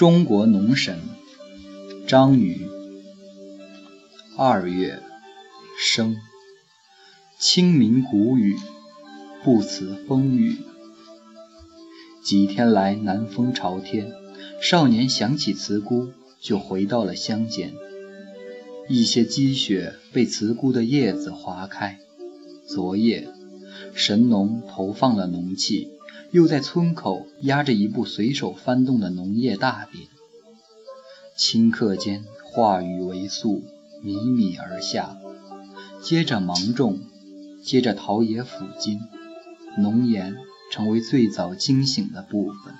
中国农神张宇，二月生，清明谷雨，不辞风雨。几天来南风朝天，少年想起慈姑，就回到了乡间。一些积雪被慈姑的叶子划开。昨夜，神农投放了农气。又在村口压着一部随手翻动的农业大典，顷刻间话语为素，靡靡而下。接着芒种，接着陶冶斧金，农研成为最早惊醒的部分。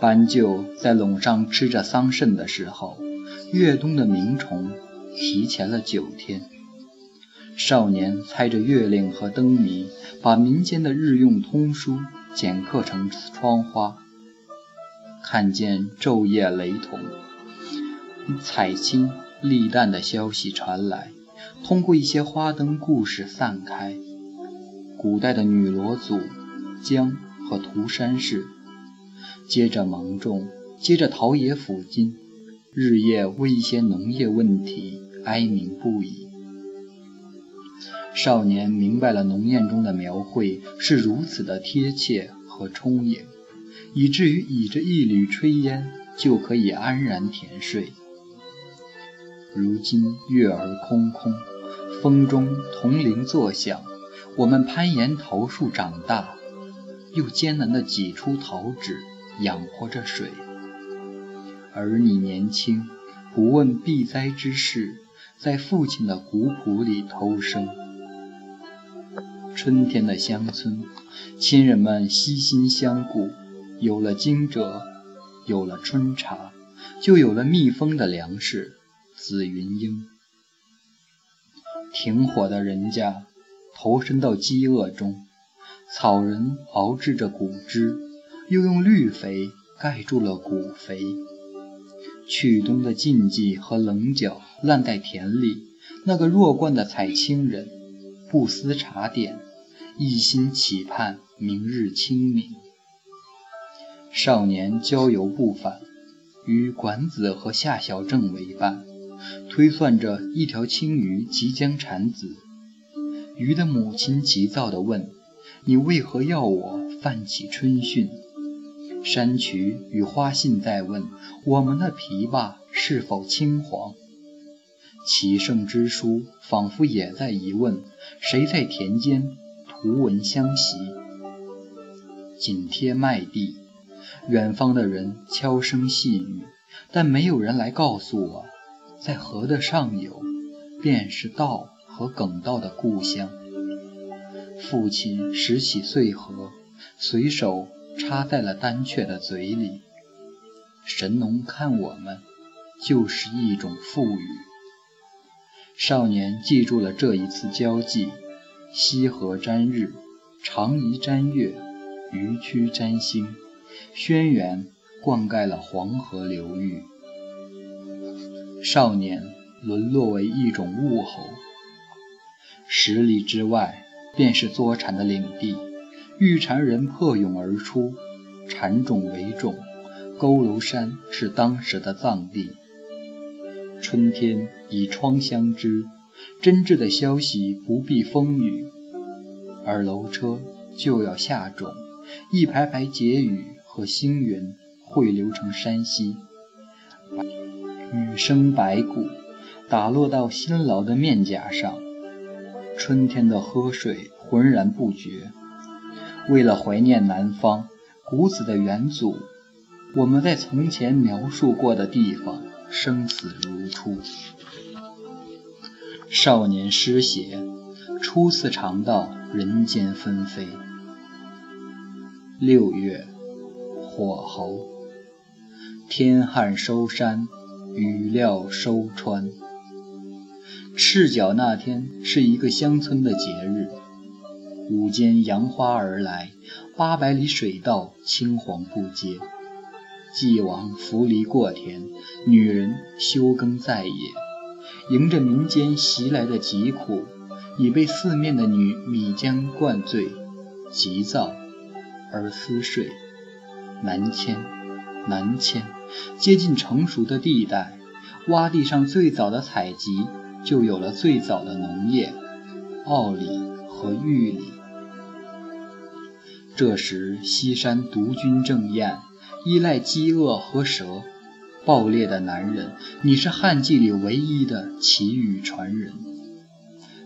斑鸠在垄上吃着桑葚的时候，越冬的鸣虫提前了九天。少年猜着月令和灯谜，把民间的日用通书剪刻成窗花。看见昼夜雷同、彩青丽淡的消息传来，通过一些花灯故事散开。古代的女罗祖姜和涂山氏，接着芒种，接着陶冶斧金，日夜为一些农业问题哀鸣不已。少年明白了，浓艳中的描绘是如此的贴切和充盈，以至于倚着一缕炊烟就可以安然甜睡。如今月儿空空，风中铜铃作响，我们攀岩桃树长大，又艰难地挤出桃纸养活着水。而你年轻，不问避灾之事，在父亲的古朴里偷生。春天的乡村，亲人们悉心相顾，有了惊蛰，有了春茶，就有了蜜蜂的粮食紫云英。停火的人家，投身到饥饿中，草人熬制着谷汁，又用绿肥盖住了谷肥。去冬的禁忌和棱角烂在田里，那个弱冠的采青人，不思茶点。一心期盼明日清明。少年郊游不返，与管子和夏小正为伴，推算着一条青鱼即将产子。鱼的母亲急躁地问：“你为何要我泛起春汛？”山渠与花信在问：“我们的琵琶是否青黄？”启圣之书仿佛也在疑问：“谁在田间？”无闻相袭，紧贴麦地，远方的人悄声细语，但没有人来告诉我，在河的上游，便是稻和粳稻的故乡。父亲拾起穗禾，随手插在了丹雀的嘴里。神农看我们，就是一种赋予。少年记住了这一次交际。西河沾日，长宜沾月，余曲沾星，轩辕灌溉了黄河流域。少年沦落为一种物候，十里之外便是作禅的领地，玉禅人破涌而出，禅种为种，佝偻山是当时的藏地。春天以窗相知。真挚的消息不避风雨，而楼车就要下种，一排排结雨和星云汇流成山溪，雨声白骨打落到辛劳的面颊上。春天的喝水浑然不觉。为了怀念南方古子的元祖，我们在从前描述过的地方生死如初。少年失血，初次尝到人间纷飞。六月，火候，天旱收山，雨料收川。赤脚那天是一个乡村的节日，午间杨花而来，八百里水稻青黄不接。祭王扶犁过田，女人休耕在野。迎着民间袭来的疾苦，已被四面的女米浆灌醉，急躁而思睡，南迁南迁，接近成熟的地带，洼地上最早的采集，就有了最早的农业，奥里和玉里。这时西山独军正艳，依赖饥饿和蛇。爆裂的男人，你是旱季里唯一的奇雨传人。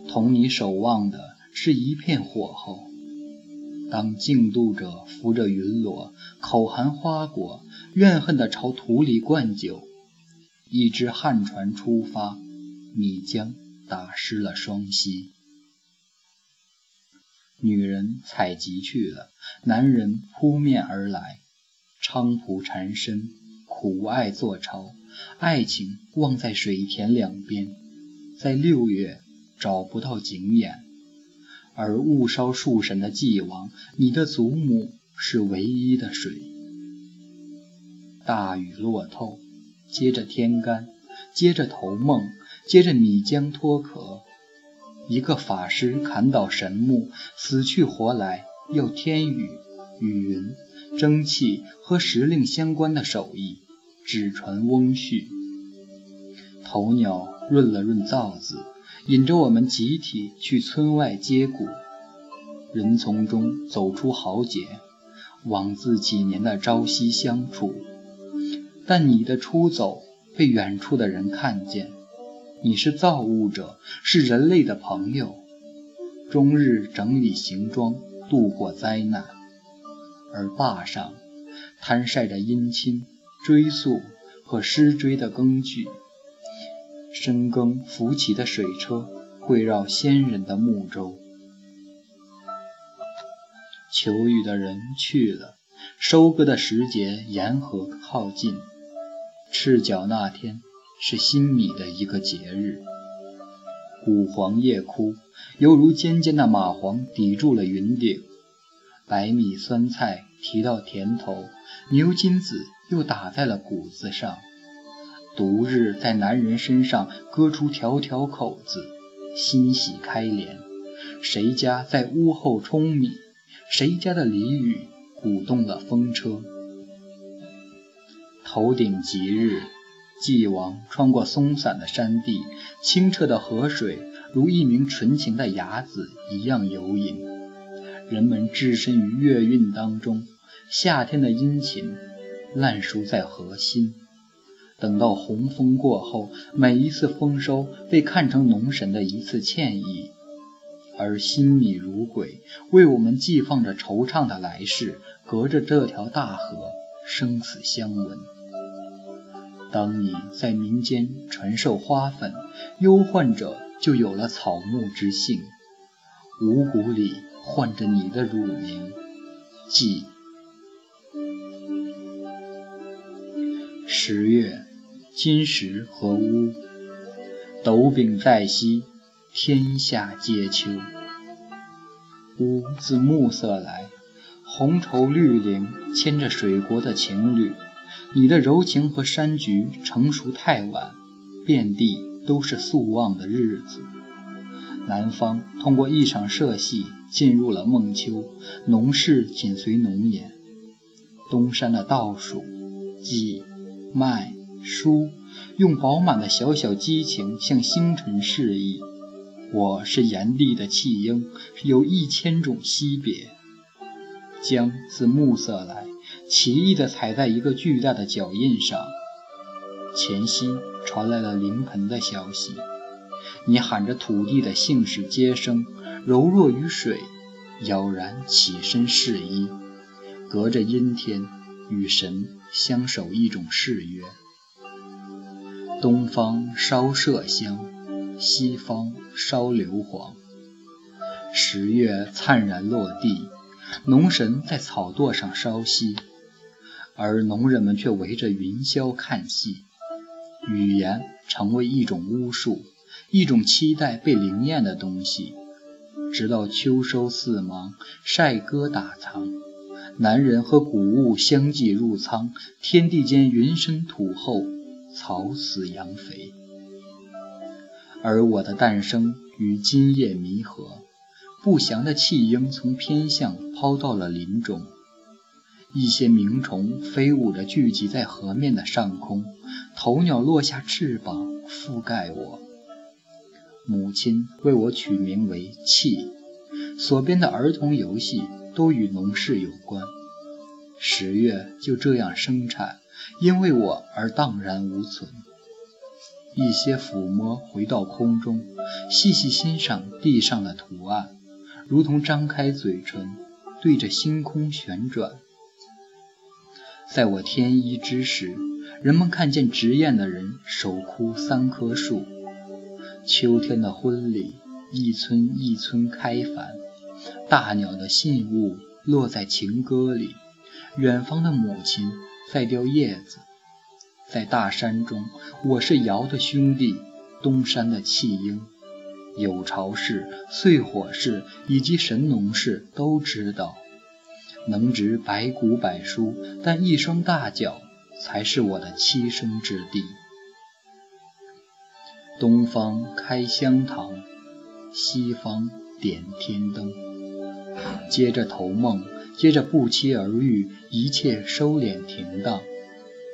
同你守望的是一片火候。当竞渡者扶着云朵，口含花果，怨恨地朝土里灌酒。一只旱船出发，米浆打湿了双膝。女人采集去了，男人扑面而来，菖蒲缠身。苦爱作巢，爱情望在水田两边，在六月找不到景眼，而雾烧树神的祭王，你的祖母是唯一的水。大雨落透，接着天干，接着头梦，接着米浆脱壳。一个法师砍倒神木，死去活来，要天雨、雨云、蒸汽和时令相关的手艺。纸船翁婿，头鸟润了润灶子，引着我们集体去村外接骨。人从中走出豪杰，枉自几年的朝夕相处。但你的出走被远处的人看见，你是造物者，是人类的朋友，终日整理行装，度过灾难。而坝上摊晒着阴亲。追溯和失追的耕具，深耕浮起的水车会绕先人的木舟。求雨的人去了，收割的时节沿河靠近。赤脚那天是新米的一个节日。古黄叶枯，犹如尖尖的蚂蟥抵住了云顶。白米酸菜提到甜头，牛筋子。又打在了谷子上，独日在男人身上割出条条口子，欣喜开镰。谁家在屋后舂米？谁家的俚语鼓动了风车？头顶吉日，祭王穿过松散的山地，清澈的河水如一名纯情的雅子一样游吟。人们置身于月韵当中，夏天的殷勤。烂熟在核心，等到洪峰过后，每一次丰收被看成农神的一次歉意，而新米如鬼，为我们寄放着惆怅的来世。隔着这条大河，生死相闻。当你在民间传授花粉，忧患者就有了草木之性，五谷里唤着你的乳名，记。十月，金石和乌，斗柄在西，天下皆秋。乌自暮色来，红绸绿绫牵着水国的情侣。你的柔情和山菊成熟太晚，遍地都是素望的日子。南方通过一场社戏进入了孟秋，农事紧随农演。东山的倒数，即。麦书，用饱满的小小激情向星辰示意，我是炎帝的弃婴，有一千种惜别。江自暮色来，奇异地踩在一个巨大的脚印上。前夕传来了临盆的消息，你喊着土地的姓氏接生，柔弱于水，杳然起身示意，隔着阴天与神。相守一种誓约。东方烧麝香，西方烧硫磺。十月灿然落地，农神在草垛上烧息，而农人们却围着云霄看戏。语言成为一种巫术，一种期待被灵验的东西，直到秋收四忙，晒歌打藏。男人和谷物相继入仓，天地间云深土厚，草死羊肥。而我的诞生与今夜弥合，不祥的弃婴从偏巷抛到了林中。一些鸣虫飞舞着聚集在河面的上空，头鸟落下翅膀覆盖我。母亲为我取名为“气”，所编的儿童游戏都与农事有关。十月就这样生产，因为我而荡然无存。一些抚摸回到空中，细细欣赏地上的图案，如同张开嘴唇对着星空旋转。在我添衣之时，人们看见执雁的人手枯三棵树。秋天的婚礼，一村一村开繁，大鸟的信物落在情歌里，远方的母亲在叼叶子。在大山中，我是尧的兄弟，东山的弃婴。有巢氏、岁火氏以及神农氏都知道，能植百谷百蔬，但一双大脚才是我的栖身之地。东方开香堂，西方点天灯。接着投梦，接着不期而遇，一切收敛停当。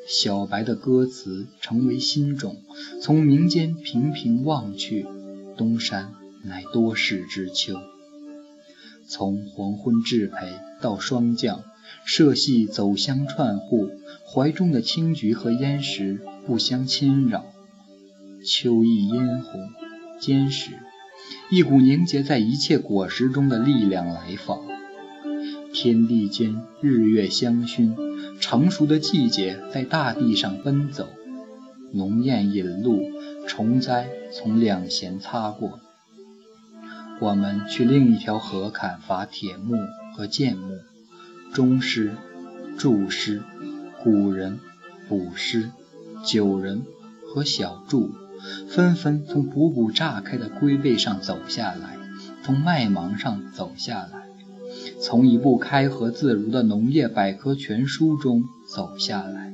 小白的歌词成为新种，从民间频频望去，东山乃多事之秋。从黄昏至陪到霜降，社戏走乡串户，怀中的青桔和烟石不相侵扰。秋意嫣红，坚实，一股凝结在一切果实中的力量来访。天地间，日月相熏。成熟的季节在大地上奔走，浓艳引路，虫灾从两弦擦过。我们去另一条河砍伐铁木和剑木，中师、祝师、古人、卜师、九人和小祝纷纷从补补炸开的龟背上走下来，从麦芒上走下来。从一部开合自如的农业百科全书中走下来，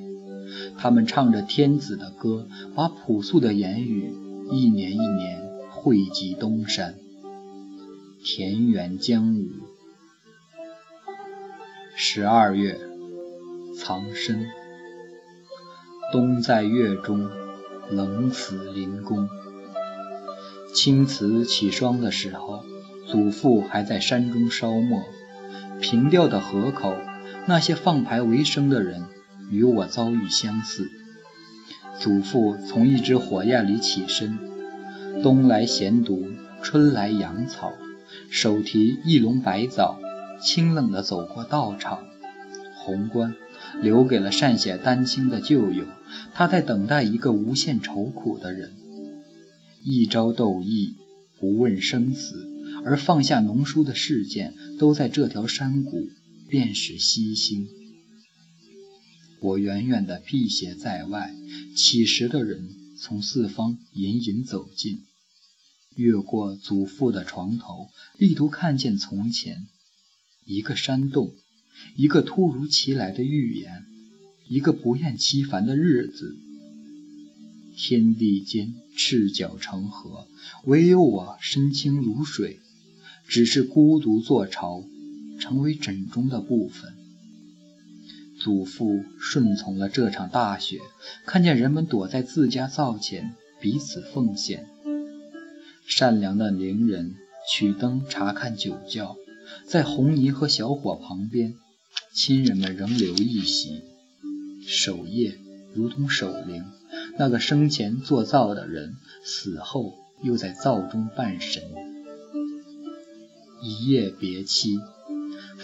他们唱着天子的歌，把朴素的言语一年一年汇集东山。田园将舞，十二月，藏身。冬在月中，冷死林宫。青瓷起霜的时候，祖父还在山中烧墨。平调的河口，那些放牌为生的人与我遭遇相似。祖父从一只火焰里起身，冬来闲读，春来养草，手提一笼白枣，清冷地走过道场。宏观留给了善写丹青的旧友，他在等待一个无限愁苦的人。一朝斗义，不问生死。而放下农书的事件，都在这条山谷，便是西星。我远远地辟邪在外，乞食的人从四方隐隐走近，越过祖父的床头，力图看见从前一个山洞，一个突如其来的预言，一个不厌其烦的日子。天地间赤脚成河，唯有我身轻如水。只是孤独坐巢，成为枕中的部分。祖父顺从了这场大雪，看见人们躲在自家灶前彼此奉献。善良的邻人取灯查看酒窖，在红泥和小火旁边，亲人们仍留一席，守夜如同守灵。那个生前做灶的人，死后又在灶中扮神。一夜别期，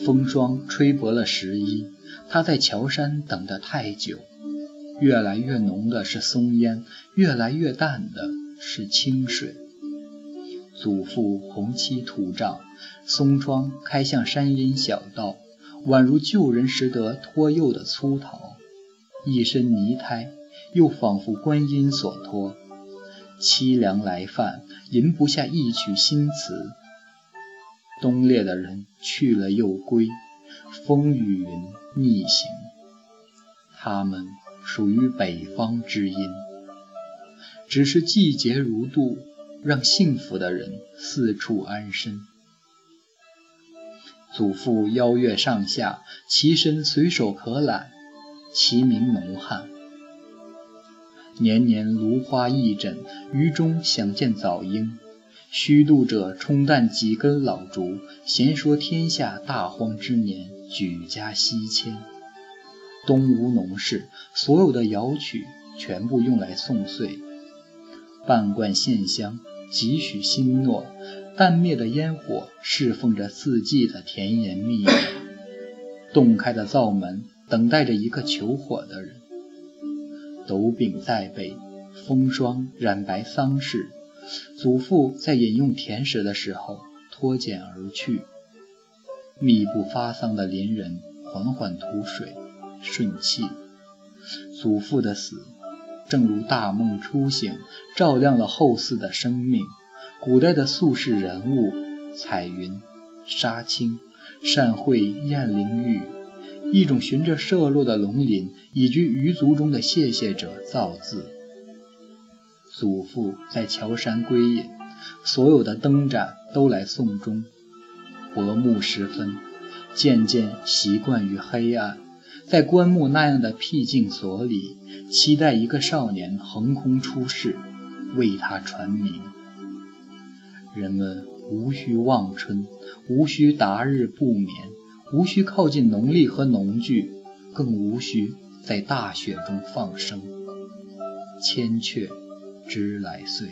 风霜吹薄了十一。他在桥山等得太久，越来越浓的是松烟，越来越淡的是清水。祖父红漆土帐，松窗开向山阴小道，宛如旧人时得托幼的粗陶，一身泥胎，又仿佛观音所托。凄凉来犯，吟不下一曲新词。东列的人去了又归，风雨云逆行。他们属于北方之音，只是季节如渡，让幸福的人四处安身。祖父邀月上下，其身随手可揽，其名农汉。年年芦花一枕，于中想见早莺。虚度者冲淡几根老竹，闲说天下大荒之年，举家西迁。东吴农事，所有的谣曲全部用来送岁。半罐线香，几许心诺，淡灭的烟火侍奉着四季的甜言蜜语。洞开的灶门，等待着一个求火的人。斗柄在背，风霜染白丧事。祖父在饮用甜食的时候脱茧而去。密不发丧的邻人缓缓吐水，顺气。祖父的死，正如大梦初醒，照亮了后嗣的生命。古代的宿世人物：彩云、沙青、善会、燕翎玉，一种循着射落的龙鳞，以居鱼族中的谢谢者造字。祖父在乔山归隐，所有的灯盏都来送终。薄暮时分，渐渐习惯于黑暗，在棺木那样的僻静所里，期待一个少年横空出世，为他传名。人们无需望春，无需达日不眠，无需靠近农历和农具，更无需在大雪中放生。千阙。知来岁。